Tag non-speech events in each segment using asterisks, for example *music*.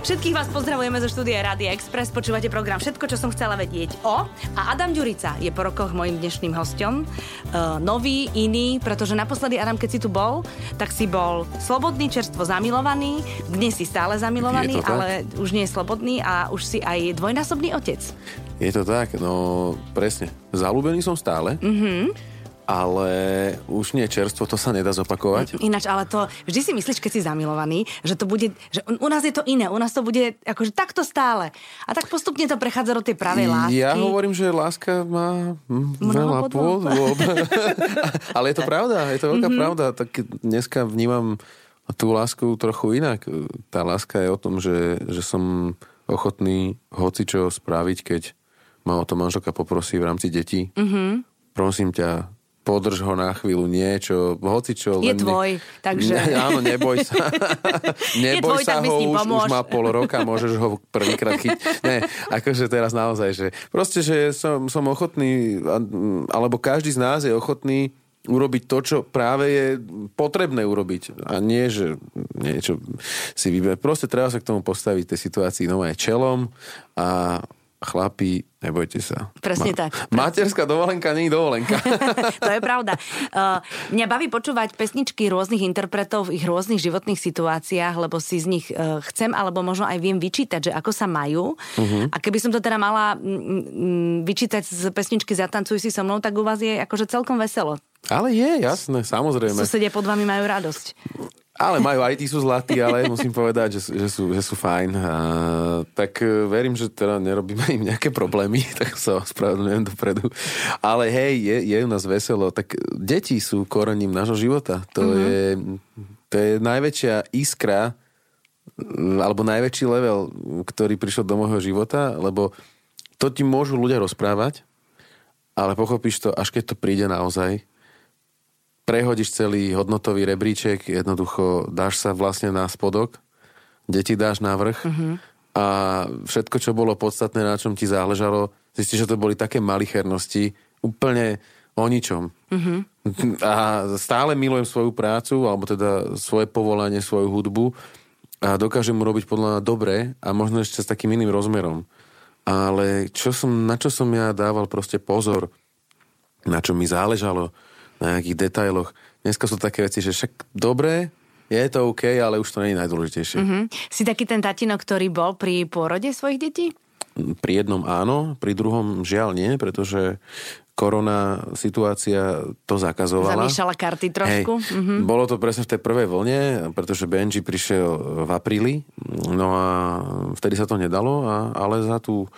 Všetkých vás pozdravujeme zo štúdia Rádia Express. Počúvate program Všetko, čo som chcela vedieť o. A Adam Ďurica je po rokoch mojim dnešným hostom. Uh, nový, iný, pretože naposledy, Adam, keď si tu bol, tak si bol slobodný, čerstvo zamilovaný. Dnes si stále zamilovaný, ale už nie je slobodný a už si aj dvojnásobný otec. Je to tak, no presne. Zalúbený som stále. Mhm ale už nie čerstvo, to sa nedá zopakovať. Ináč, ale to vždy si myslíš, keď si zamilovaný, že to bude, že u nás je to iné, u nás to bude akože takto stále. A tak postupne to prechádza do tej pravej lásky. Ja hovorím, že láska má veľa podôb. *laughs* ale je to pravda, je to veľká mm-hmm. pravda. Tak dneska vnímam tú lásku trochu inak. Tá láska je o tom, že, že som ochotný hoci čo spraviť, keď ma o to manželka poprosí v rámci detí. Mm-hmm. Prosím ťa, podrž ho na chvíľu niečo, hoci čo. Je tvoj, takže... Ne, áno, neboj sa. *laughs* neboj tvoj, sa ho, už, už má pol roka, môžeš ho prvýkrát chytiť. Ne, akože teraz naozaj, že proste, že som, som ochotný, alebo každý z nás je ochotný urobiť to, čo práve je potrebné urobiť. A nie, že niečo si vyber. Proste treba sa k tomu postaviť tej situácii no aj čelom a chlapi, nebojte sa. Presne Ma- tak. Materská dovolenka nie je dovolenka. *laughs* to je pravda. Uh, mňa baví počúvať pesničky rôznych interpretov v ich rôznych životných situáciách, lebo si z nich uh, chcem, alebo možno aj viem vyčítať, že ako sa majú. Uh-huh. A keby som to teda mala mm, vyčítať z pesničky Zatancuj si so mnou, tak u vás je akože celkom veselo. Ale je, jasné, samozrejme. Susedia pod vami majú radosť. Ale majú, aj tí sú zlatí, ale musím povedať, že, že, sú, že sú fajn. A, tak e, verím, že teda nerobíme im nejaké problémy, *laughs* tak sa ospravedlňujem dopredu. Ale hej, je, je u nás veselo. Tak deti sú korením nášho života. To, mm-hmm. je, to je najväčšia iskra alebo najväčší level, ktorý prišiel do môjho života, lebo to ti môžu ľudia rozprávať, ale pochopíš to, až keď to príde naozaj prehodíš celý hodnotový rebríček, jednoducho dáš sa vlastne na spodok, deti dáš na vrch mm-hmm. a všetko, čo bolo podstatné, na čom ti záležalo, zistíš, že to boli také malichernosti, úplne o ničom. Mm-hmm. A stále milujem svoju prácu, alebo teda svoje povolanie, svoju hudbu a dokážem mu robiť podľa mňa dobre a možno ešte s takým iným rozmerom. Ale čo som, na čo som ja dával proste pozor, na čo mi záležalo, na nejakých detailoch. Dneska sú také veci, že však dobre, je to OK, ale už to nie je najdôležitejšie. Mm-hmm. Si taký ten tatino, ktorý bol pri pôrode svojich detí? Pri jednom áno, pri druhom žiaľ nie, pretože korona situácia to zakazovala. Zamýšľala karty trošku. Hej, mm-hmm. Bolo to presne v tej prvej vlne, pretože Benji prišiel v apríli, no a vtedy sa to nedalo, a, ale za tú,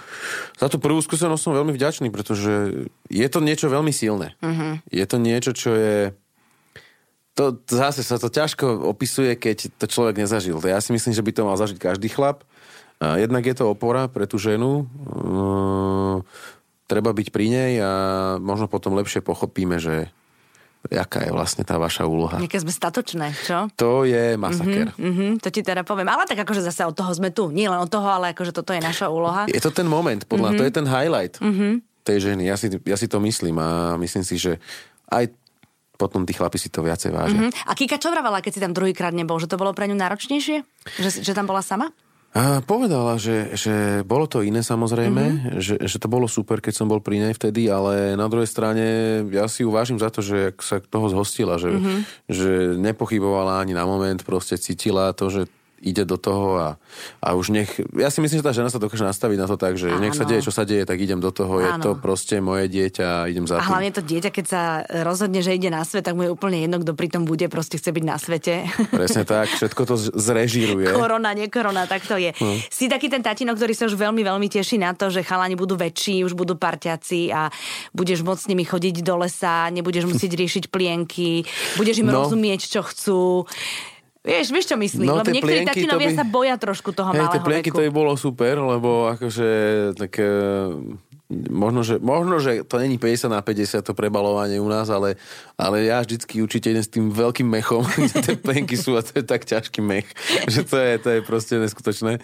za tú prvú skúsenosť som veľmi vďačný, pretože je to niečo veľmi silné. Mm-hmm. Je to niečo, čo je to zase sa to ťažko opisuje, keď to človek nezažil. Ja si myslím, že by to mal zažiť každý chlap. Jednak je to opora pre tú ženu treba byť pri nej a možno potom lepšie pochopíme, že aká je vlastne tá vaša úloha. Nejaké sme statočné, čo? To je masaker. Mm-hmm, mm-hmm, to ti teda poviem. Ale tak akože zase od toho sme tu. Nie len od toho, ale akože toto je naša úloha. Je to ten moment, podľa mm-hmm. to je ten highlight mm-hmm. tej ženy. Ja si, ja si to myslím a myslím si, že aj potom tí chlapi si to viacej vážia. Mm-hmm. A Kika čo vravala, keď si tam druhýkrát nebol? Že to bolo pre ňu náročnejšie? Že, že tam bola sama? A povedala, že, že bolo to iné samozrejme, mm-hmm. že, že to bolo super, keď som bol pri nej vtedy, ale na druhej strane ja si uvážim za to, že sa toho zhostila, že, mm-hmm. že nepochybovala ani na moment, proste cítila to, že ide do toho a, a už nech... Ja si myslím, že tá žena sa dokáže nastaviť na to tak, že Áno. nech sa deje, čo sa deje, tak idem do toho. Áno. Je to proste moje dieťa idem za a tým. A hlavne to dieťa, keď sa rozhodne, že ide na svet, tak mu je úplne jedno, kto pri tom bude, proste chce byť na svete. Presne tak, všetko to zrežíruje. Korona, nie korona, tak to je. Hm. Si taký ten tatino, ktorý sa už veľmi, veľmi teší na to, že chalani budú väčší, už budú parťaci a budeš môcť s nimi chodiť do lesa, nebudeš musieť riešiť plienky, budeš im no. rozumieť, čo chcú. Vieš, vieš čo myslím? No, lebo niektorí tatinovia by... sa boja trošku toho hey, malého tie plienky veku. to by bolo super, lebo akože tak možno, že, možno, že to není 50 na 50 to prebalovanie u nás, ale, ale ja vždycky určite idem s tým veľkým mechom, *laughs* kde tie plenky sú a to je tak ťažký mech, *laughs* že to je, to je proste neskutočné.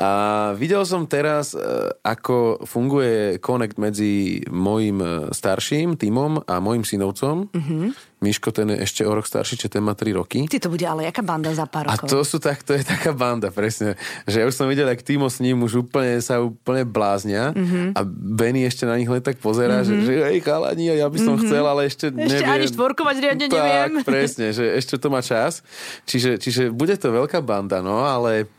A videl som teraz, e, ako funguje connect medzi mojim e, starším týmom a mojim synovcom, mm-hmm. Miško, ten je ešte o rok starší, čiže ten má 3 roky. Ty to bude ale jaká banda za pár A rokov? to sú tak, to je taká banda, presne. Že ja už som videl, jak Timo s ním už úplne sa úplne bláznia Mhm. mm-hmm. a Benny ešte na nich len tak pozerá, mm-hmm. že, že hej chalani, ja by som mm-hmm. chcel, ale ešte, Mhm. Ešte neviem. ani štvorkovať riadne tak, neviem. *laughs* presne, že ešte to má čas. Čiže, čiže bude to veľká banda, no, ale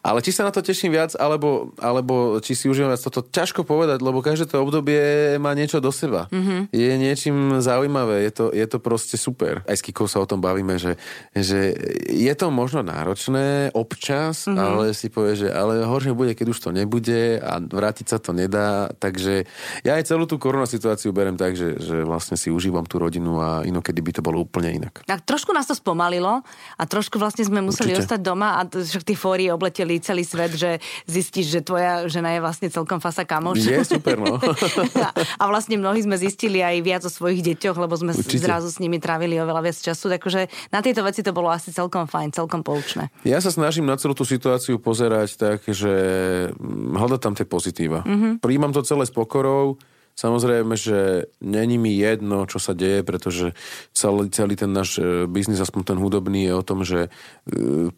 ale či sa na to teším viac, alebo, alebo či si užívam viac, toto ťažko povedať, lebo každé to obdobie má niečo do seba. Mhm. Mm-hmm. Je niečím zaujímavé, je to, je to proste super. Aj s Kikou sa o tom bavíme, že, že je to možno náročné občas, Mhm. mm-hmm. ale si povie, že ale horšie bude, keď už to nebude a vrátiť sa to nedá. Takže ja aj celú tú korona situáciu berem tak, že, že vlastne si užívam tú rodinu a inokedy by to bolo úplne inak. Tak trošku nás to spomalilo a trošku vlastne sme museli Určite. ostať doma a však tie fórie obleteli celý svet, že zistíš, že tvoja žena je vlastne celkom fasa kamoš. Je super, no. *laughs* a, a vlastne mnohí sme zistili aj viac o svojich deťoch, lebo sme Určite. zrazu s nimi trávili oveľa viac času, takže na tieto veci to bolo asi celkom fajn, celkom poučné. Ja sa snažím na celú tú situáciu pozerať tak, že mm, hľadať tam tie pozitíva. Mhm. Mm-hmm. Príjmam to celé s pokorou. Samozrejme, že není mi jedno, čo sa deje, pretože celý, celý ten náš e, biznis, aspoň ten hudobný, je o tom, že e,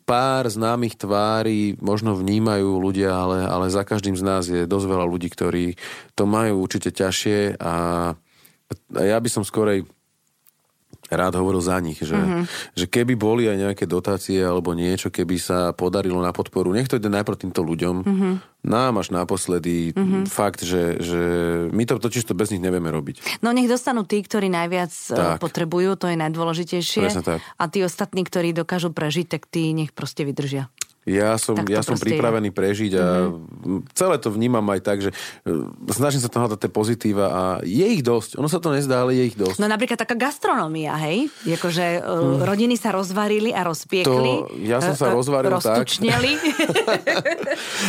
pár známych tvári možno vnímajú ľudia, ale, ale za každým z nás je dosť veľa ľudí, ktorí to majú určite ťažšie a, a ja by som skorej rád hovoril za nich, že, mm-hmm. že keby boli aj nejaké dotácie alebo niečo, keby sa podarilo na podporu, nech to ide najprv týmto ľuďom, mm-hmm. nám až naposledy, mm-hmm. fakt, že, že my to totiž to bez nich nevieme robiť. No nech dostanú tí, ktorí najviac tak. Tak. potrebujú, to je najdôležitejšie. Presne tak. A tí ostatní, ktorí dokážu prežiť, tak tí nech proste vydržia. Ja som, Tak ja som pripravený prežiť a mm-hmm. celé to vnímam aj tak, že e, snažím sa tam hľadať tie pozitíva a je ich dosť. Ono sa to nezdá, ale je ich dosť. No napríklad taká gastronomia, hej? Jakože hmm. rodiny sa rozvarili a rozpiekli. To- ja som sa e, e, rozvaril tak. *laughs*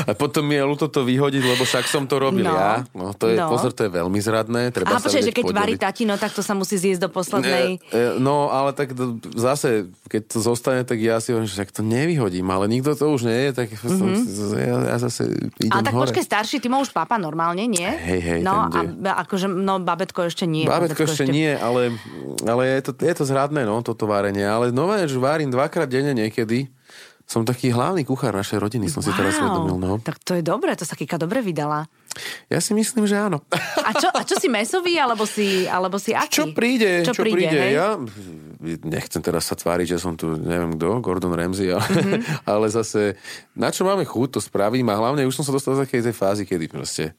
A potom mi je ľúto to vyhodiť, lebo však som to robil No. ja. No, to je, No. pozor, to je veľmi zradné. Treba A sa že keď varí tatino, tak to sa musí zjesť do poslednej... E, e, No, ale tak zase, keď to zostane, tak ja si hovorím, že to nevyhodím, ale nikto to už nie je, tak mm-hmm. som, ja, ja zase idem A tak hore. počkaj, starší, ty už papa normálne, nie? Hej, hej, No, a, akože, no, babetko ešte nie. Bábetko ešte nie, ale, ale je, to, je to zradné, no, toto várenie. Ale nové, že varím dvakrát denne niekedy. Som taký hlavný kuchár našej rodiny, som si teraz uvedomil. No. Tak to je dobré, to sa Kika dobre vydala. Ja si myslím, že áno. A čo, a čo si mesový, alebo si, alebo si aký? Čo príde, Čo, čo, príde, príde. hej? Ja nechcem teraz sa tváriť, že som tu neviem kto, Gordon Ramsay, ale, Mhm. mm-hmm. *laughs* ale zase na čo máme chuť, to spravím a hlavne už som sa dostal do takej tej fázy, kedy proste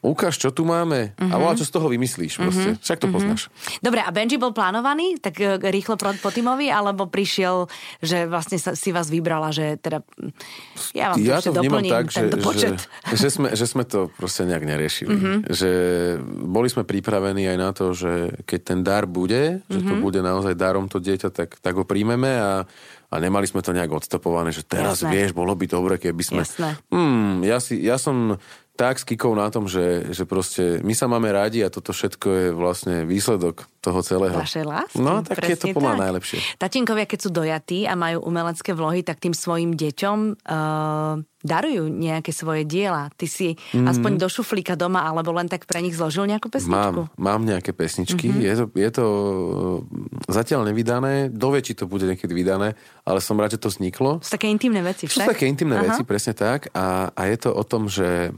ukáž, čo tu máme Mhm. mm-hmm. a volá, čo z toho vymyslíš proste. Mm-hmm. Však to mm-hmm. poznáš. Dobre, a Benji bol plánovaný tak e, rýchlo po, po Timovi, alebo prišiel, že vlastne sa, si vás vybrala, že teda mm, ja vám Ja to vnímam tak, že, tento že, počet. *laughs* že, sme, že sme to proste nejak neriešili. Mhm. Mm-hmm. Že boli sme pripravení aj na to, že keď ten dar bude, že Mhm. to bude naozaj darom to dieťa, tak, tak ho príjmeme a, a nemali sme to nejak odstopované, že teraz Jasné. vieš, bolo by dobre, keby sme... Jasné. Hmm, ja, si, ja som tak s Kikou na tom, že, že proste my sa máme radi a toto všetko je vlastne výsledok toho celého. Vašej lásky. No, tak je to tak. najlepšie. Tatinkovia, keď sú dojatí a majú umelecké vlohy, tak tým svojim deťom uh, darujú nejaké svoje diela. Ty si mm. aspoň do šuflíka doma, alebo len tak pre nich zložil nejakú pesničku? Mám, mám nejaké pesničky. Mhm. Mm-hmm. Je, to, je to e, zatiaľ nevydané. Dovie, či to bude niekedy vydané, ale som rád, že to vzniklo. Sú také intimné veci Sú však? také intimné Aha. veci, presne tak. A, a je to o tom, že,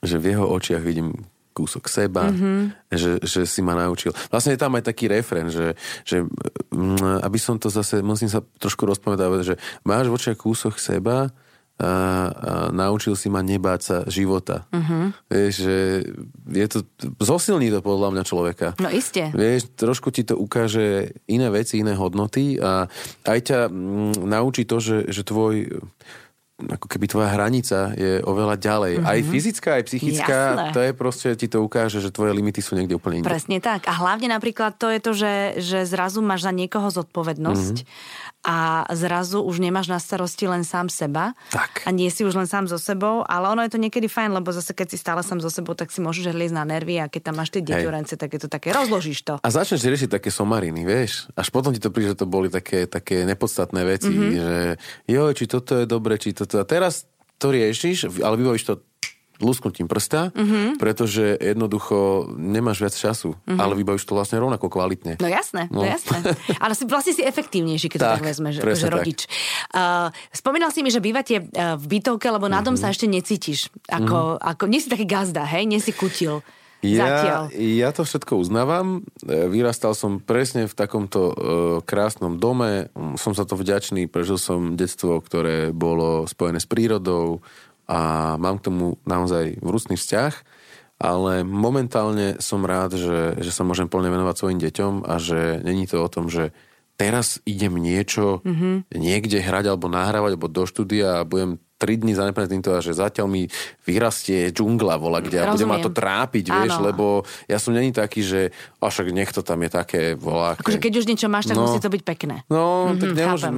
že v jeho očiach vidím kúsok seba, Mhm. mm-hmm. že, že si ma naučil. Vlastne je tam aj taký refren, že, že mm, aby som to zase, musím sa trošku rozpamätávať, že máš v očiach kúsok seba a, a naučil si ma nebáť sa života. Mm-hmm. Vieš, že je to, zosilní to podľa mňa človeka. No iste. Vieš, trošku ti to ukáže iné veci, iné hodnoty a aj ťa mm, naučí to, že, že tvoj ako keby tvoja hranica je oveľa ďalej. Mm-hmm. Aj fyzická, aj psychická, Mhm. Jasné. to je proste, ti to ukáže, že tvoje limity sú niekde úplne inde. Presne tak. A hlavne napríklad to je to, že, že zrazu máš za niekoho zodpovednosť Mhm. A zrazu už nemáš na starosti len sám seba Tak. a nie si už len sám so sebou, ale ono je to niekedy fajn, lebo zase keď si stále sám so sebou, tak si môžeš liesť na nervy a keď tam máš tie deťorence, tak je to také, rozložíš to. A začneš riešiť také somariny, vieš? Až potom ti to príde, že to boli také, také nepodstatné veci, mm-hmm. že jo, či toto je dobre, či toto. A teraz to riešiš, ale vybavíš to lusknutím prsta, mm-hmm. pretože jednoducho nemáš viac času, mm-hmm. ale vybavíš to vlastne rovnako kvalitne. No jasné, no, no jasné. *laughs* Ale si, vlastne si efektívnejší, keď tak, to tak vezmeš, že rodič. Uh, spomínal si mi, že bývate v bytovke, lebo na dom mm-hmm. sa ešte necítiš. Ako, mm-hmm. ako, nie si taký gazda, hej? Nie si kutil. Ja, ja to všetko uznávam. E, vyrastal som presne v takomto uh, krásnom dome. Som za to vďačný. Prežil som detstvo, ktoré bolo spojené s prírodou a mám k tomu naozaj vrúcný vzťah. Ale momentálne som rád, že, že sa môžem plne venovať svojim deťom a že není to o tom, že teraz idem niečo mm-hmm. niekde hrať alebo nahrávať alebo do štúdia a budem 3 dní zanepnúť týmto, že zatiaľ mi vyrastie džungla vola, kde a bude ma to trápiť, vieš, Áno. lebo ja som není taký, že a však nech to tam je také volá. Akože keď už niečo máš, tak no, musí to byť pekné. No, mm-hmm, tak nemôžem.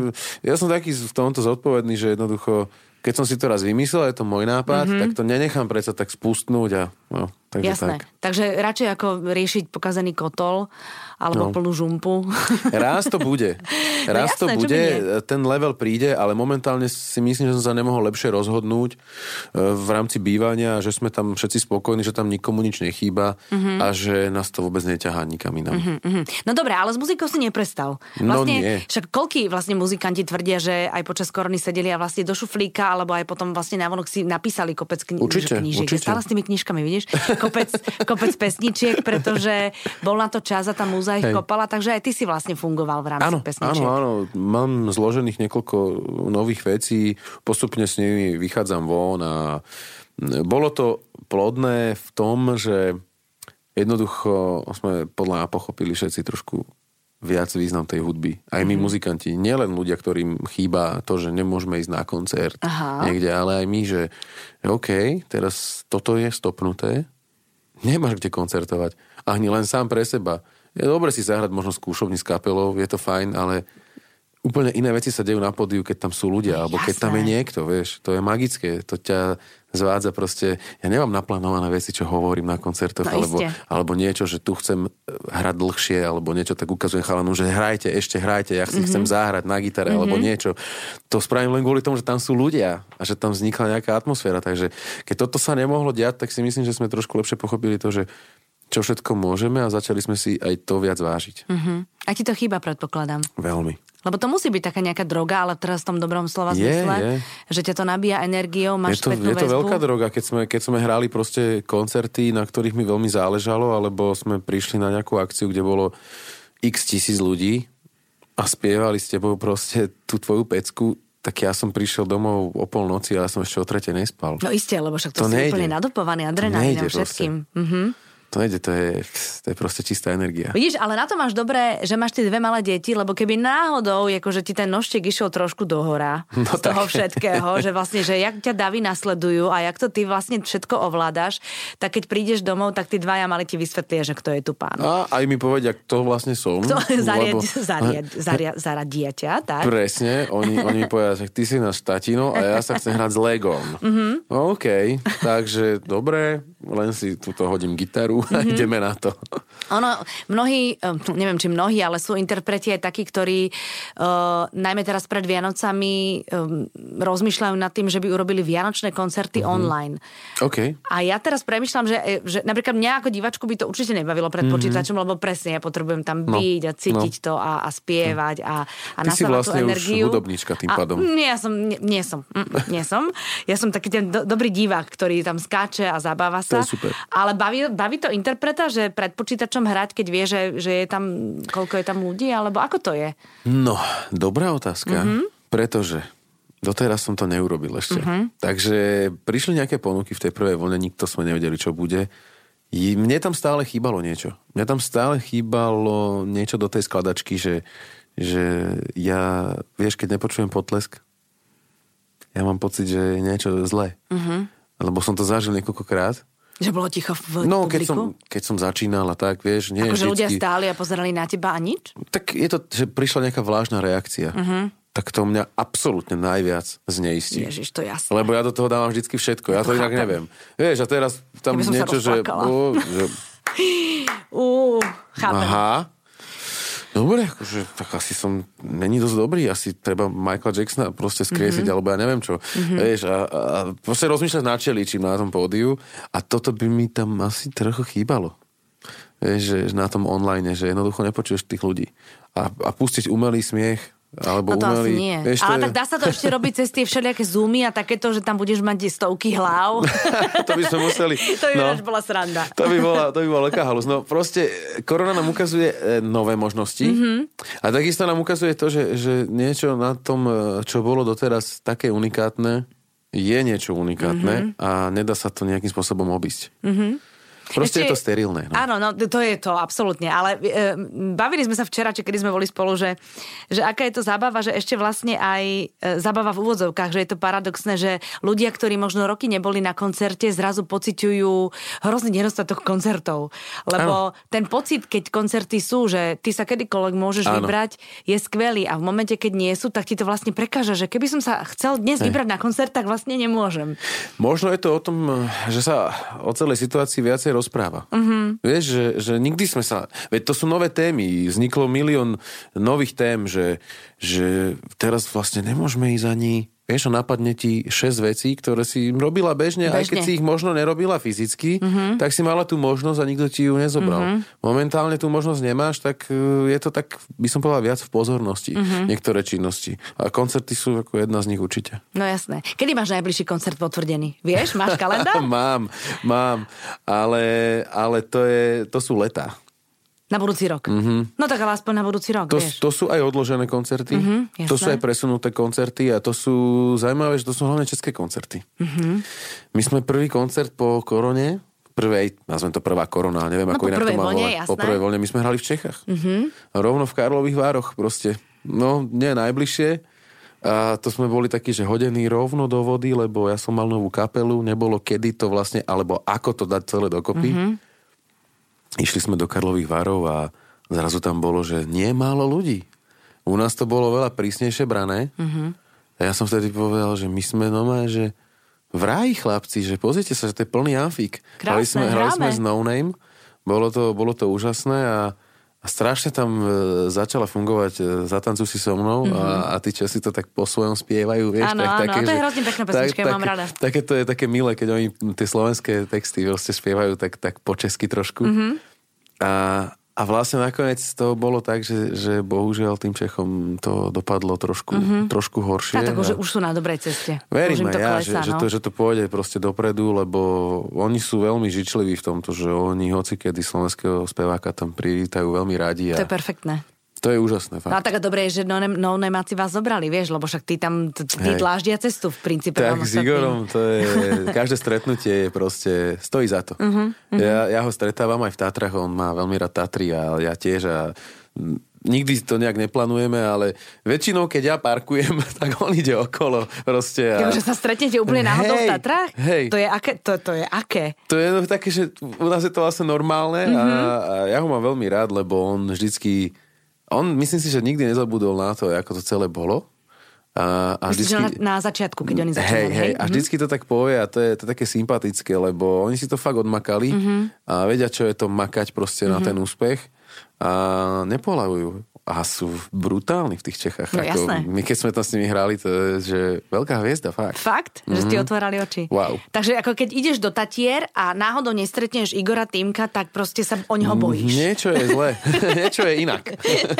Ja som taký v tomto zodpovedný, že jednoducho keď som si to raz vymyslel, je to môj nápad, mm-hmm. tak to nenechám predsa tak spustnúť a no, takže Jasné. tak. Takže radšej ako riešiť pokazený kotol alebo no. plnú žumpu. *laughs* Raz to bude. No raz no jasné, to bude, ten level príde, ale momentálne si myslím, že som sa nemohol lepšie rozhodnúť e, v rámci bývania, že sme tam všetci spokojní, že tam nikomu nič nechýba mm-hmm. a že nás to vôbec neťahá nikam inám. Mm-hmm. No dobre, ale s muzikou si neprestal. No vlastne, no nie. Však koľký vlastne muzikanti tvrdia, že aj počas korony sedeli a vlastne do šuflíka, alebo aj potom vlastne návonok si napísali kopec kni- určite, knížiek. Určite. Stále s tými knižkami, vidíš? *laughs* Kopec, kopec pesničiek, pretože bol na to čas a tá múza ich kopala, takže aj ty si vlastne fungoval v rámci áno, pesničiek. Áno, áno, mám zložených niekoľko nových vecí, postupne s nimi vychádzam von a bolo to plodné v tom, že jednoducho sme podľa mňa pochopili všetci trošku viac význam tej hudby. Aj my mm-hmm. muzikanti, nielen ľudia, ktorým chýba to, že nemôžeme ísť na koncert Aha. niekde, ale aj my, že OK, teraz toto je stopnuté, nemáš kde koncertovať. Ani len sám pre seba je dobre si zahrať možno skúšovní s kapelou, je to fajn, ale úplne iné veci sa dejú na pódiu, keď tam sú ľudia, alebo keď tam je niekto, vieš, to je magické, to ťa zvádza proste, ja nemám naplánované veci, čo hovorím na koncertoch, no, alebo, alebo niečo, že tu chcem hrať dlhšie, alebo niečo, tak ukazujem chalanom, že hrajte, ešte hrajte, ja si mm-hmm. chcem zahrať na gitare, mm-hmm. alebo niečo. To spravím len kvôli tomu, že tam sú ľudia a že tam vznikla nejaká atmosféra, takže keď toto sa nemohlo diať, tak si myslím, že sme trošku lepšie pochopili to, že čo všetko môžeme a začali sme si aj to viac vážiť. Uh-huh. A ti to chýba, predpokladám. Veľmi. Lebo to musí byť taká nejaká droga, ale teraz v tom dobrom slova je, zmysle, je. že ťa to nabíja energiou, máš je to, je to veľká droga, keď sme, keď sme hrali proste koncerty, na ktorých mi veľmi záležalo, alebo sme prišli na nejakú akciu, kde bolo x tisíc ľudí a spievali s tebou proste tú tvoju pecku, tak ja som prišiel domov o polnoci a ja som ešte o trete nespal. No isté, lebo však to, to si nejde. úplne nadopovaný adrenalínom všetkým. Mhm. To nejde, to je, to je proste čistá energia. Vidíš, ale na to máš dobré, že máš tie dve malé deti, lebo keby náhodou, akože ti ten nožtek išiel trošku dohora no z toho tak. všetkého, že vlastne, že jak ťa davy nasledujú a jak to ty vlastne všetko ovládaš, tak keď prídeš domov, tak tí dvaja mali ti vysvetlia, že kto je tu pán. A aj mi povedia, kto vlastne som. To zariad, lebo... zariad, zariad, *laughs* zaradia ťa, tak? Presne, oni, oni mi povedia, že ty si náš tatino a ja sa chcem hrať s Legom. Mm-hmm. OK, takže dobre, len si tuto hodím gitaru mm-hmm. ideme na to. Ono, mnohí, neviem či mnohí, ale sú interpreti aj takí, ktorí uh, najmä teraz pred Vianocami um, rozmýšľajú nad tým, že by urobili vianočné koncerty mm-hmm. online. Okay. A ja teraz premyšľam, že, že napríklad mňa ako divačku by to určite nebavilo pred mm-hmm. počítačom, lebo presne ja potrebujem tam no, byť a cítiť no. to a, a spievať a, a Ty si vlastne tú energiu. už hudobníčka tým pádom. A, nie, ja som, nie, nie som. Mm, nie som. Ja som taký ten do, dobrý divák, ktorý tam skáče a zabáva sa. To je super. Ale baví, baví to interpreta, že pred počítačom hrať, keď vie, že, že je tam, koľko je tam ľudí, alebo ako to je? No, dobrá otázka, mm-hmm. pretože doteraz som to neurobil ešte. Mm-hmm. Takže prišli nejaké ponuky v tej prvej vlne, nikto sme nevedeli, čo bude. Mne tam stále chýbalo niečo. Mne tam stále chýbalo niečo do tej skladačky, že, že ja, vieš, keď nepočujem potlesk, ja mám pocit, že je niečo zlé. Mm-hmm. Lebo som to zažil niekoľkokrát že bolo ticho v No, keď som, keď som začínal a tak, vieš, nie Akože ľudia stáli a pozerali na teba a nič? Tak je to, že prišla nejaká vlážna reakcia. Uh-huh. Tak to mňa absolútne najviac zneistí. Ježiš, to jasné. Lebo ja do toho dávam vždycky všetko. Ja to, to inak neviem. Vieš, a teraz tam niečo, že... Uh, *laughs* chápem. Aha. Dobre, akože, tak asi som, není dosť dobrý, asi treba Michaela Jacksona proste skriesiť, mm-hmm. alebo ja neviem čo. Mm-hmm. Vieš, a, a proste rozmýšľať na čeličím na tom pódiu a toto by mi tam asi trochu chýbalo. Vieš, že na tom online, že jednoducho nepočuješ tých ľudí. A, a pustiť umelý smiech, alebo no to umelý. asi nie. Vieš, Ale tak dá sa to ešte robiť cez tie všelijaké zoomy a takéto, že tam budeš mať stovky hlav. *laughs* to by sme museli. *laughs* to by no, bola sranda. to by bola, to by bola veľká halus. No proste korona nám ukazuje e, nové možnosti mm-hmm. a takisto nám ukazuje to, že, že niečo na tom, e, čo bolo doteraz také unikátne, je niečo unikátne mm-hmm. a nedá sa to nejakým spôsobom obísť. Mm-hmm. Proste Ešte, je to sterilné. No. Áno, no to je to, absolútne. Ale e, bavili sme sa včera, či kedy sme boli spolu, že, že aká je to zábava, že ešte vlastne aj e, zábava v úvodzovkách, že je to paradoxné, že ľudia, ktorí možno roky neboli na koncerte, zrazu pociťujú hrozný nedostatok koncertov. Lebo ano. ten pocit, keď koncerty sú, že ty sa kedykoľvek môžeš ano. vybrať, je skvelý. A v momente, keď nie sú, tak ti to vlastne prekáža, že keby som sa chcel dnes Hej. vybrať na koncert, tak vlastne nemôžem. Možno je to o tom, že sa o celej situácii viacej rozpráva. Uh-huh. Vieš, že, že nikdy sme sa... Veď to sú nové témy. Vzniklo milión nových tém, že, že teraz vlastne nemôžeme ísť ani Vieš, napadne ti 6 vecí, ktoré si robila bežne, bežne. aj keď si ich možno nerobila fyzicky, uh-huh. tak si mala tú možnosť a nikto ti ju nezobral. Uh-huh. Momentálne tú možnosť nemáš, tak e, je to tak, by som povedal, viac v pozornosti uh-huh. niektoré činnosti. A koncerty sú ako jedna z nich určite. No jasné. Kedy máš najbližší koncert potvrdený? Vieš, máš kalendár? *laughs* mám, mám, ale, ale to, je, to sú letá. Na budúci rok. Mm-hmm. No tak ale aspoň na budúci rok, to, vieš. To sú aj odložené koncerty. Mm-hmm, to sú aj presunuté koncerty a to sú zaujímavé, že to sú hlavne české koncerty. Mm-hmm. My sme prvý koncert po korone, prvej, nazvem to prvá korona, neviem no, ako inak to má volať. Po prvej voľne, my sme hrali v Čechách. Mm-hmm. Rovno v Karlových Vároch proste. No, nie najbližšie. A to sme boli takí, že hodení rovno do vody, lebo ja som mal novú kapelu, nebolo kedy to vlastne, alebo ako to dať celé dokopy. Mm-hmm išli sme do Karlových varov a zrazu tam bolo, že nie je málo ľudí. U nás to bolo veľa prísnejšie brané. Mm-hmm. A ja som vtedy povedal, že my sme nomé, že v ráji chlapci, že pozrite sa, že to je plný amfik. hrali sme, hrali sme z No Name, bolo to, bolo to úžasné a, a strašne tam e, začala fungovať e, Zatancuj si so mnou mm-hmm. a, a tí Česi to tak po svojom spievajú, vieš. Áno, tak, áno, také, to je hrozne pekná pesnička, tak, mám rada. Také to je také milé, keď oni tie slovenské texty vlastne spievajú tak, tak po česky trošku. Mm-hmm. A, a vlastne nakoniec to bolo tak, že, že bohužiaľ tým Čechom to dopadlo trošku, mm-hmm. trošku horšie. A tak už, už sú na dobrej ceste. Verím aj ja, klesa, že, no? že, to, že to pôjde proste dopredu, lebo oni sú veľmi žičliví v tomto, že oni hoci kedy slovenského speváka tam privítajú veľmi radi. A... To je perfektné. To je úžasné. Fakt. No a tak dobre je, že no, no nemáci vás zobrali, vieš, lebo však ty tam, ty dláždia cestu v princípe. Tak s Igorom, to je, každé stretnutie je proste, stojí za to. Uh-huh, uh-huh. Ja, ja ho stretávam aj v Tatrach, on má veľmi rád Tatry a ja tiež a nikdy to nejak neplánujeme, ale väčšinou, keď ja parkujem, *laughs* tak on ide okolo proste. A... že sa stretnete úplne náhodou hej, v Tatrách? Hej. To je aké? To, to je aké? To je no, také, že u nás je to vlastne normálne mm-hmm. a, a ja ho mám veľmi rád, lebo on vždycky on myslím si, že nikdy nezabudol na to, ako to celé bolo. A, a vždycky... na, na začiatku, keď oni začínali, hej, hej, a vždycky to tak povie a to je, to je také sympatické, lebo oni si to fakt odmakali mm-hmm. a vedia, čo je to makať proste mm-hmm. na mhm. ten úspech a nepolavujú a sú brutálni v tých Čechách. No, ako, jasné. My keď sme tam s nimi hrali, to je že veľká hviezda, fakt. Fakt? Mm-hmm. Že ste mhm. otvárali oči? Wow. Takže ako keď ideš do Tatier a náhodou nestretneš Igora Týmka, tak proste sa o ňoho bojíš. Niečo je zle. *laughs* niečo je inak.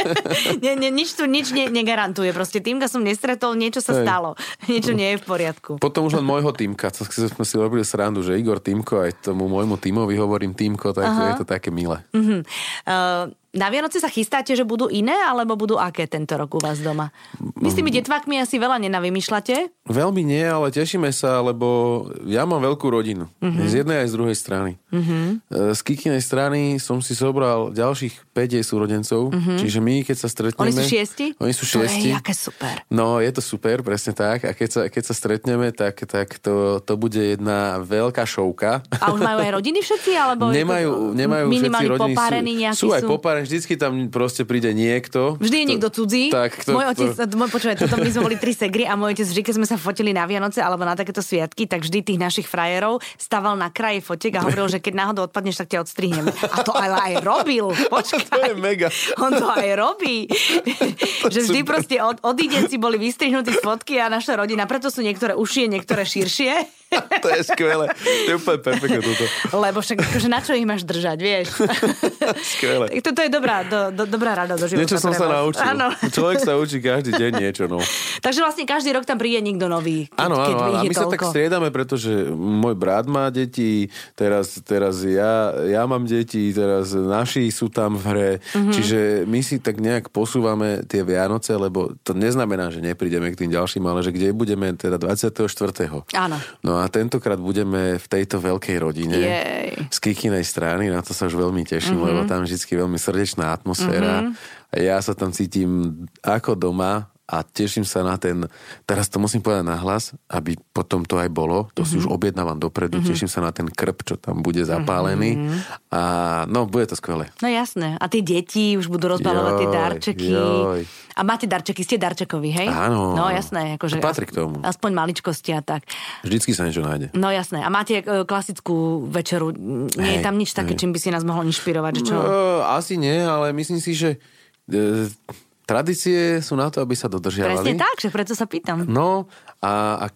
*laughs* nie, nie, nič tu nič ne, negarantuje. Proste Týmka som nestretol, niečo sa Hej. stalo. *laughs* Niečo nie je v poriadku. Potom už len môjho Týmka. To sme si robili srandu, že Igor Týmko, aj tomu môjmu Týmovi hovorím Týmko, tak Aha. je to také milé. Mm-hmm. Uh, na Vianoce sa chystáte, že budú iné, alebo budú aké tento rok u vás doma? Vy s tými detvakmi asi veľa nenavymýšľate? Veľmi nie, ale tešíme sa, lebo ja mám veľkú rodinu. Uh-huh. Z jednej aj z druhej strany. Uh-huh. Z Kikinej strany som si zobral ďalších 5 jej súrodencov, uh-huh. čiže my, keď sa stretneme... Oni sú šiesti? Oni sú šiesti. To je aké super. No, je to super, presne tak. A keď sa, keď sa stretneme, tak, tak to, to bude jedna veľká šovka. A už majú aj rodiny všetci? Alebo nemajú, nemajú všetci rodiny. sú, sú aj popárení ale vždycky tam proste príde niekto. Vždy je kto- niekto cudzí. Tak, kto, môj otec, kto, môj, počúvaj, toto my sme boli tri *laughs* segry a môj otec vždy, keď sme sa fotili na Vianoce alebo na takéto sviatky, tak vždy tých našich frajerov stával na kraji fotiek a *laughs* hovoril, že keď náhodou odpadneš, tak ťa odstrihneme. A to ale aj robil. Počkaj. *laughs* To je mega. On to aj robí. že vždy super. proste od, odídenci boli vystrihnutí z fotky a naša rodina, preto sú niektoré užšie, niektoré širšie. *laughs* to je skvelé. To je úplne perfektné toto. Lebo však akože na čo ich máš držať, vieš? *laughs* Skvelé. Tak toto je dobrá, do, do, dobrá rada do života. Niečo som sa naučil. Áno. Človek sa učí každý deň niečo, no. *laughs* Takže vlastne každý rok tam príde niekto nový. Áno, áno, áno. A my je sa tak toľko. striedame, pretože môj brat má deti, teraz, teraz ja, ja mám deti, teraz naši sú tam v hre, Mhm. mm-hmm. čiže my si tak nejak posúvame tie Vianoce, lebo to neznamená, že neprídeme k tým ďalším, ale že kde budeme teda 24. Áno. No a tentokrát budeme v tejto veľkej rodine Jej. z Kikinej strany, na to sa už veľmi teším, mm-hmm. lebo tam vždy veľmi srdečná atmosféra. Mm-hmm. A ja sa tam cítim ako doma a teším sa na ten, teraz to musím povedať nahlas, aby potom to aj bolo, to mm-hmm. si už objednávam dopredu, mm-hmm. teším sa na ten krp, čo tam bude zapálený mm-hmm. a no, bude to skvelé. No jasné. A tie deti už budú rozbalovať tie darčeky. joj. A máte darčeky, ste darčekoví, hej? Áno, No jasné. Akože To patrí k tomu. Aspoň maličkosti a tak. Vždycky sa niečo nájde. No jasné. A máte e, klasickú večeru. Nie je Hej, tam nič také, hej. čím by si nás mohol inšpirovať? Čo? No, asi nie, ale myslím si, že e, tradície sú na to, aby sa dodržiavali. Presne tak, že preto sa pýtam. No a, a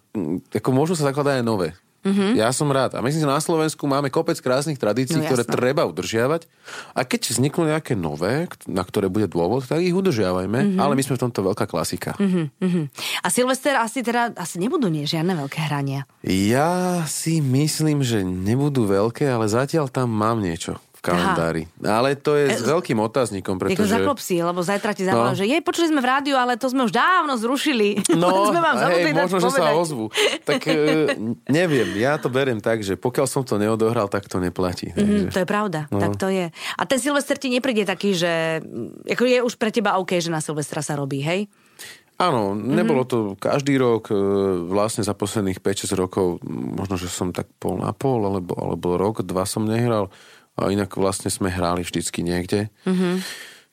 ako môžu sa zakladať aj nové. Mm-hmm. Ja som rád. A myslím, že na Slovensku máme kopec krásnych tradícií, No, ktoré treba udržiavať. A keď vzniknú nejaké nové, na ktoré bude dôvod, tak ich udržiavajme. Mm-hmm. Ale my sme v tomto veľká klasika. Mm-hmm. Mhm. A Silvester asi teda, asi nebudú nie žiadne veľké hrania. Ja si myslím, že nebudú veľké, ale zatiaľ tam mám niečo kalendári. Ale to je s veľkým otáznikom, Pretože... zaklop si, lebo zajtra ti zavolajú, No. že jej, počuli sme v rádiu, ale to sme už dávno zrušili. *laughs* No, sme vám hej, možno, že sa povedať. ozvu. Tak e, *laughs* neviem, ja to beriem tak, že pokiaľ som to neodohral, tak to neplatí. Mm, to je pravda, No. tak to je. A ten Silvester ti nepríde taký, že mm, ako je už pre teba OK, že na Silvestra sa robí, hej? Áno, Mhm. nebolo to každý rok, e, vlastne za posledných 5-6 rokov, možno, že som tak pol na pol, alebo, alebo rok, dva som nehral, a inak vlastne sme hrali vždycky niekde. Mm-hmm.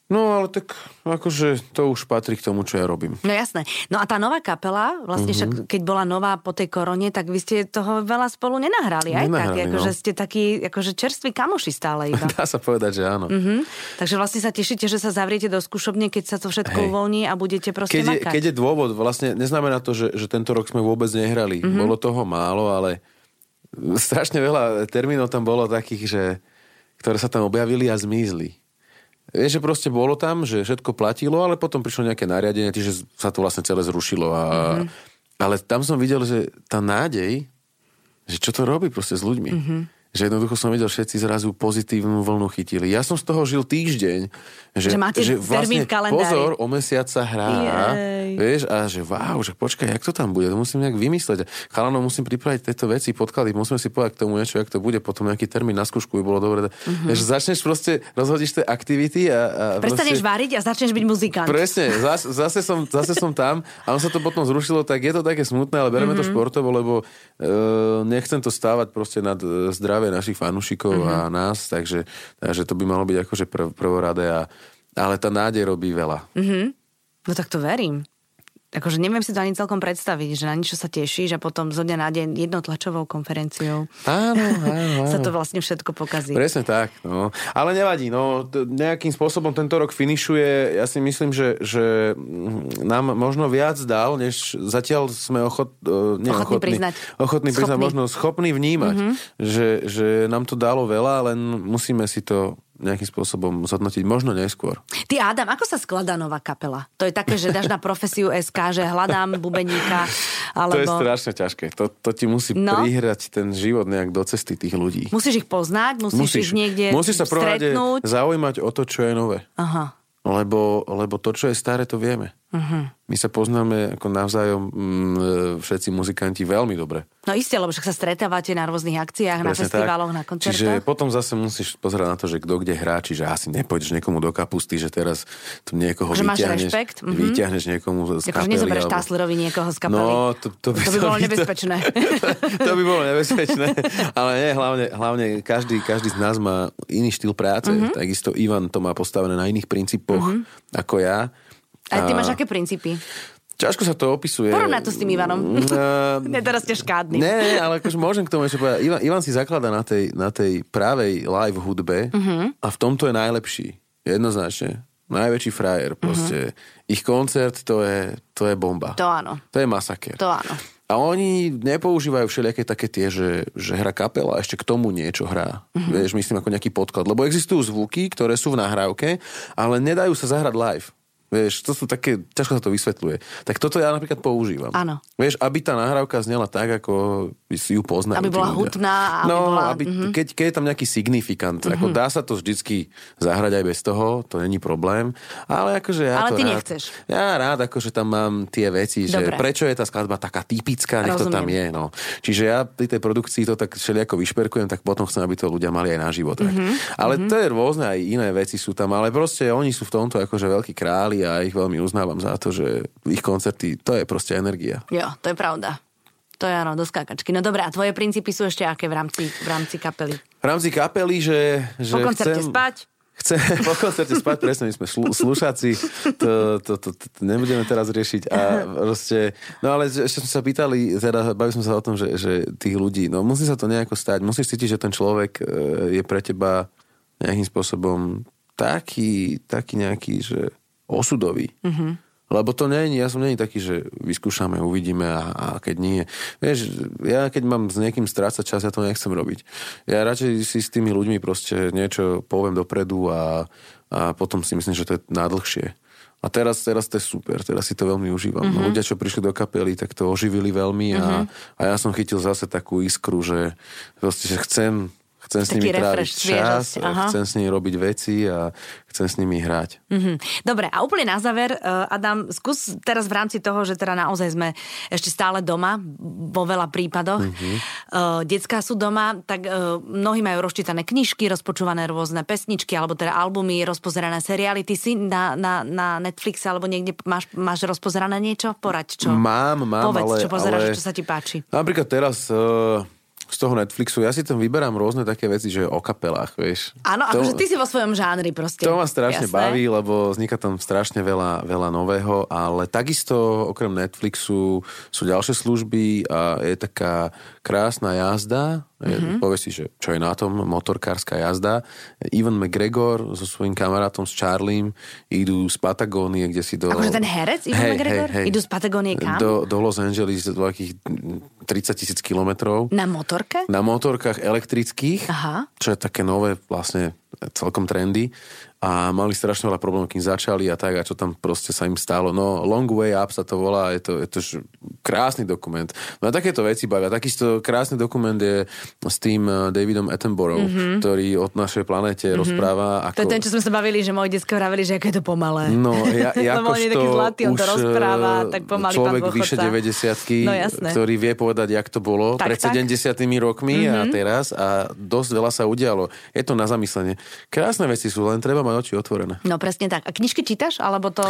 No ale tak akože to už patrí k tomu, čo ja robím. No jasné. No a tá nová kapela, vlastne Mhm. však keď bola nová po tej korone, tak vy ste toho veľa spolu nenahrali, aj Nenahrali, tak? Akože no. ste takí, akože čerství kamoši stále iba. *laughs* Dá sa povedať, že áno. Mhm. Takže vlastne sa tešíte, že sa zavriete do skúšobne, keď sa to všetko Hej. uvoľní a budete proste Keď je, makať. keď je dôvod, vlastne neznamená to, že, že tento rok sme vôbec nehrali. Mhm. Mm-hmm. Bolo toho málo, ale strašne veľa termínov tam bolo takých, že, ktoré sa tam objavili a zmizli. Vieš, že proste bolo tam, že všetko platilo, ale potom prišlo nejaké nariadenie, že sa to vlastne celé zrušilo. A, Mhm. mm-hmm. Ale tam som videl, že tá nádej, že čo to robí proste s ľuďmi. Mhm. Mm-hmm. Že jednoducho som videl, všetci zrazu pozitívnu vlnu chytili. Ja som z toho žil týždeň. Že, Že máte termín v kalendári. Pozor, o mesiac sa hrá. Jej. Vieš, a že wow, že počkaj, jak to tam bude, to musím nejak vymysleť. Chalanov musím pripraviť tieto veci, podklady, musíme si povedať k tomu niečo, jak to bude, potom nejaký termín na skúšku by bolo dobre. Mm-hmm. Vieš, začneš proste, rozhodíš tie aktivity a... a Prestaneš proste, variť a začneš byť muzikant. Presne, zase, zase, som, zase som tam a on sa to potom zrušilo, tak je to také smutné, ale bereme mm-hmm. to športovo, lebo e, nechcem to stávať proste nad e, zdravie našich fanúšikov mm-hmm. a nás, takže, takže to by malo byť akože prv, prvoradé, a, ale tá nádej robí veľa. Mhm. No tak to verím. Akože neviem si to ani celkom predstaviť, že na niečo sa tešíš a potom zo dňa na deň jednou tlačovou konferenciou Áno, áno, *laughs* sa áno. to vlastne všetko pokazí. Presne tak, no. Ale nevadí, no. T- nejakým spôsobom tento rok finišuje. Ja si myslím, že, že mm, nám možno viac dal, než zatiaľ sme ochot, uh, nie, Ochotní priznať. Ochotní priznať, Schopní. možno schopní vnímať, mm-hmm. že, že nám to dalo veľa, len musíme si to nejakým spôsobom zhodnotiť možno neskôr. Ty Adam, ako sa skladá nová kapela? To je také, že dáš na profesiu SK, že hľadám bubeníka, alebo... To je strašne ťažké. To, to ti musí No. prihrať ten život nejak do cesty tých ľudí. Musíš ich poznať, musíš, ich niekde musíš sa prvom zaujímať o to, čo je nové. Aha. Lebo, lebo to, čo je staré, to vieme. My sa poznáme ako navzájom mm, všetci muzikanti veľmi dobre. No isté, lebo však sa stretávate na rôznych akciách, na Presne festivaloch, tak. na koncertoch. Čiže potom zase musíš pozerať na to, že kto kde hrá, čiže asi nepôjdeš niekomu do kapusty, že teraz tu niekoho Že vyťahneš, rešpekt? Mhm. vyťahneš niekomu z Akože kapely. nezoberieš alebo- Táslerovi niekoho z kapely. No, to, to, by, To by bolo nebezpečné. *laughs* to by bolo nebezpečné, ale nie, hlavne, hlavne každý, každý z nás má iný štýl práce. Mhm. Mm-hmm. Takisto Ivan to má postavené na iných princípoch mm-hmm. ako ja. A ty máš aké princípy? Ťažko sa to opisuje. Porovnaj to s tým Ivanom. *laughs* Uh, Ne, teraz ste škádny. Ne, ne, ale akože môžem k tomu ešte povedať. Ivan, Ivan si zaklada na tej, na tej právej live hudbe Mhm. uh-huh. a v tomto je najlepší. Jednoznačne. Najväčší frajer. Proste. Uh-huh. Ich koncert to je, to je bomba. Mhm. To áno. To je masaker. To áno. A oni nepoužívajú všelijaké také tie, že, že hra kapela a ešte k tomu niečo hrá. Mhm. Uh-huh. Vieš, myslím ako nejaký podklad. Lebo existujú zvuky, ktoré sú v nahrávke, ale nedajú sa zahrať live. Vieš, to sú také, ťažko sa to vysvetľuje. Tak toto ja napríklad používam. Áno. Vieš, aby tá nahrávka znela tak, ako si ju poznajú. Aby bola ľudia. hutná, aby no, bola- aby, mhm. keď, keď je tam nejaký signifikant, ako dá sa to vždycky zahrať aj bez toho, to není problém. Ale akože ja Ale to ty rád, nechceš. Ja rád akože tam mám tie veci, že Dobre. prečo je tá skladba taká typická, nech to tam je. No. Čiže ja pri tej produkcii to tak všelijako vyšperkujem, tak potom chcem, aby to ľudia mali aj na život. Mhm, Ale to je rôzne, aj iné veci sú tam, ale proste oni sú v tomto akože veľkí králi a ich veľmi uznávam za to, že ich koncerty, to je proste energia. Jo, to je pravda. To je áno, do skákačky. No dobré, a tvoje princípy sú ešte aké v rámci, v rámci kapely? V rámci kapely, že, že Po koncerte chcem, spať? Chcem po koncerte spať, presne, my sme šlu, slušáci, to, to, to, to, nebudeme teraz riešiť. A proste, no ale ešte sme sa pýtali, teda bavili sme sa o tom, že, že tých ľudí, no musí sa to nejako stať, musíš cítiť, že ten človek e, je pre teba nejakým spôsobom taký, taký nejaký, že osudový. Mm-hmm. Lebo to nie, ja som není taký, že vyskúšame, uvidíme a, a keď nie. Vieš, ja keď mám s niekým strácať čas, ja to nechcem robiť. Ja radšej si s tými ľuďmi proste niečo poviem dopredu a, a potom si myslím, že to je nádlhšie. A teraz, teraz to je super, teraz si to veľmi užívam. Mm-hmm. Ľudia, čo prišli do kapely, tak to oživili veľmi a, mm-hmm. a ja som chytil zase takú iskru, že, proste, že chcem, chcem s nimi tráviť čas, sviežosť, aha. chcem s nimi robiť veci a chcem s nimi hrať. Mhm. Dobre, a úplne na záver, eh, Adam, skús teraz v rámci toho, že teda naozaj sme ešte stále doma, vo veľa prípadoch, Mhm. uh detská sú doma, tak eh, mnohí majú rozčítané knižky, rozpočúvané rôzne pesničky, alebo teda albumy, rozpozerané seriály. Ty si na, na, na Netflixe alebo niekde máš, máš rozpozerané niečo? Poraď, čo? Mám, mám, Povedz, ale... čo pozeráš, ale... čo sa ti páči. Napríklad teraz uh, z toho Netflixu, ja si tam vyberám rôzne také veci, že o kapelách, vieš. Áno, akože ty si vo svojom žánri proste. To ma strašne Jasné. baví, lebo vzniká tam strašne veľa, veľa nového, ale takisto okrem Netflixu sú ďalšie služby a je taká krásna jazda. Mhm. Mm-hmm. Povie si, že čo je na tom, motorkárska jazda. Ivan McGregor so svojím kamarátom, s Charliem, idú z Patagónie, kde si do... Akože ten herec, Ivan McGregor? Idú z Patagónie kam? Do, do Los Angeles, do takých 30 tisíc kilometrov Na motorke? na motorkách elektrických, Aha. čo je také nové vlastne celkom trendy a mali strašne veľa problémov, kým začali a tak a čo tam proste sa im stalo. No Long Way Up sa to volá, je to, je to krásny dokument. No a takéto veci bavia. Takisto krásny dokument je s tým eh, Davidom Attenborough, mm-hmm. ktorý o našej planete mm-hmm. rozpráva ako... To je ten, čo sme sa bavili, že moje detské vraveli, že aké je to pomalé. No, ja, Lebo on je taký zlatý, on to už, rozpráva, eh, tak pomaly človek vyše dôchodca. 90 No, jasné. ktorý vie povedať, jak to bolo Tak, pred tak. Mhm. 70 rokmi mm-hmm. a teraz a dosť veľa sa udialo. Je to na zamyslenie. Krásne veci sú, len treba mať oči otvorené. No presne tak. A knižky čítaš? Alebo to...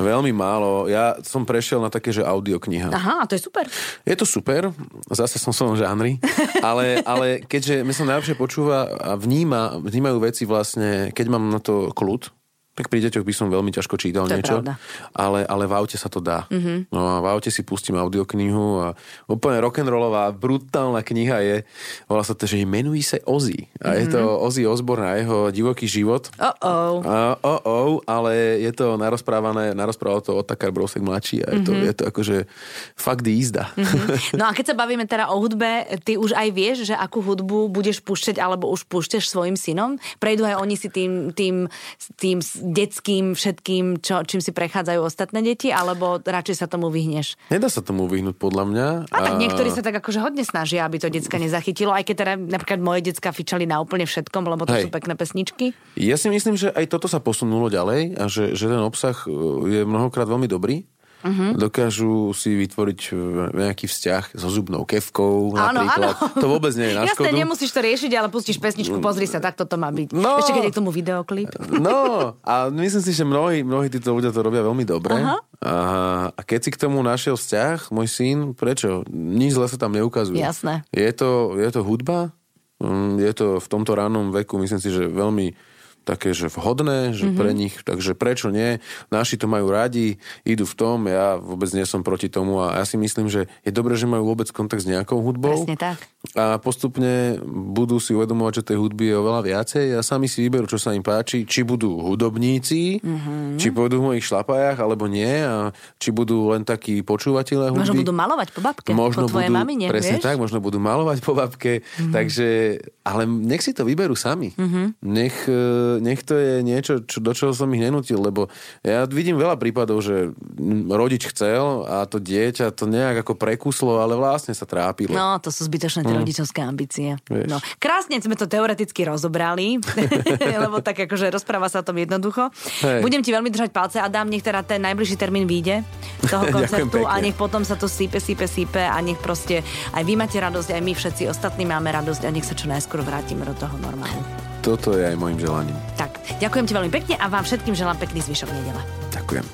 Veľmi málo. Ja som prešiel na také, že audiokniha. Aha, to je super. Je to super, zase som v svojom žánri, *laughs* ale, ale keďže mi sa najlepšie počúva a vníma, vnímajú veci vlastne, keď mám na to kľud, tak pri deťoch by som veľmi ťažko čítal To niečo, pravda. ale, ale v aute sa to dá. Mhm. Mm-hmm. No a v aute si pustím audioknihu a úplne rock'n'rollová, brutálna kniha je, volá sa to, že menuje sa Ozzy. A je to Mhm. Ozzy Osbourne a jeho divoký život. Oh-oh. A, oh, oh, ale je to narozprávané, narozprával to Otakar Brosek mladší a je to, Mhm. je to akože fakt jízda. No a keď sa bavíme teda o hudbe, ty už aj vieš, že akú hudbu budeš púšťať alebo už púšťaš svojim synom? Prejdú aj oni si tým, tým, tým detským všetkým, čo, čím si prechádzajú ostatné deti, alebo radšej sa tomu vyhneš? Nedá sa tomu vyhnúť podľa mňa. A tak niektorí sa tak akože hodne snažia, aby to decka nezachytilo, aj keď teda napríklad moje decka fičali na úplne všetkom, lebo to Hej. sú pekné pesničky. Ja si myslím, že aj toto sa posunulo ďalej a že, že ten obsah e, je mnohokrát veľmi dobrý uh-huh. dokážu si vytvoriť e, nejaký vzťah so zubnou kevkou áno, napríklad. Áno. To vôbec nie je na *laughs* Jasné, nemusíš to riešiť, ale pustíš pesničku, pozri sa, tak toto má byť. No, Ešte keď je k tomu videoklip. No, a myslím si, že mnohí, mnohí títo ľudia to robia veľmi dobre. Uh-huh. A, a keď si k tomu našiel vzťah, môj syn, prečo? Nič zle sa tam neukazuje. Jasné. Je to, je to hudba, mm, je to v tomto rannom veku, myslím si, že veľmi také, že vhodné, že mm-hmm. pre nich, takže prečo nie? Naši to majú radi, idú v tom, ja vôbec nie som proti tomu a ja si myslím, že je dobré, že majú vôbec kontakt s nejakou hudbou. Presne tak. A postupne budú si uvedomovať, že tej hudby je oveľa viacej a sami si vyberú, čo sa im páči, či budú hudobníci, mm-hmm. či pôjdu v mojich šlapajách, alebo nie, a či budú len takí počúvateľe hudby. Možno budú malovať po babke, možno po budú, mamine, Presne vieš? tak, možno budú malovať po babke, mm-hmm. takže, ale nech si to vyberú sami. Mm-hmm. Nech e, nech to je niečo, čo, do čoho som ich nenútil, lebo ja vidím veľa prípadov, že rodič chcel a to dieťa to nejak ako prekuslo, ale vlastne sa trápilo. No, to sú zbytočné tie mm. rodičovské ambície. No, krásne sme to teoreticky rozobrali, *laughs* *laughs* lebo tak akože rozpráva sa o tom jednoducho. Hej. Budem ti veľmi držať palce a dám, nech teda ten najbližší termín vyjde toho *laughs* koncertu a nech potom sa to sípe, sípe, sípe a nech proste aj vy máte radosť, aj my všetci ostatní máme radosť a nech sa čo najskôr vrátime do toho normálu. Toto je aj môjim želaním. Tak, ďakujem ti veľmi pekne a vám všetkým želám pekný zvyšok nedele. Ďakujem.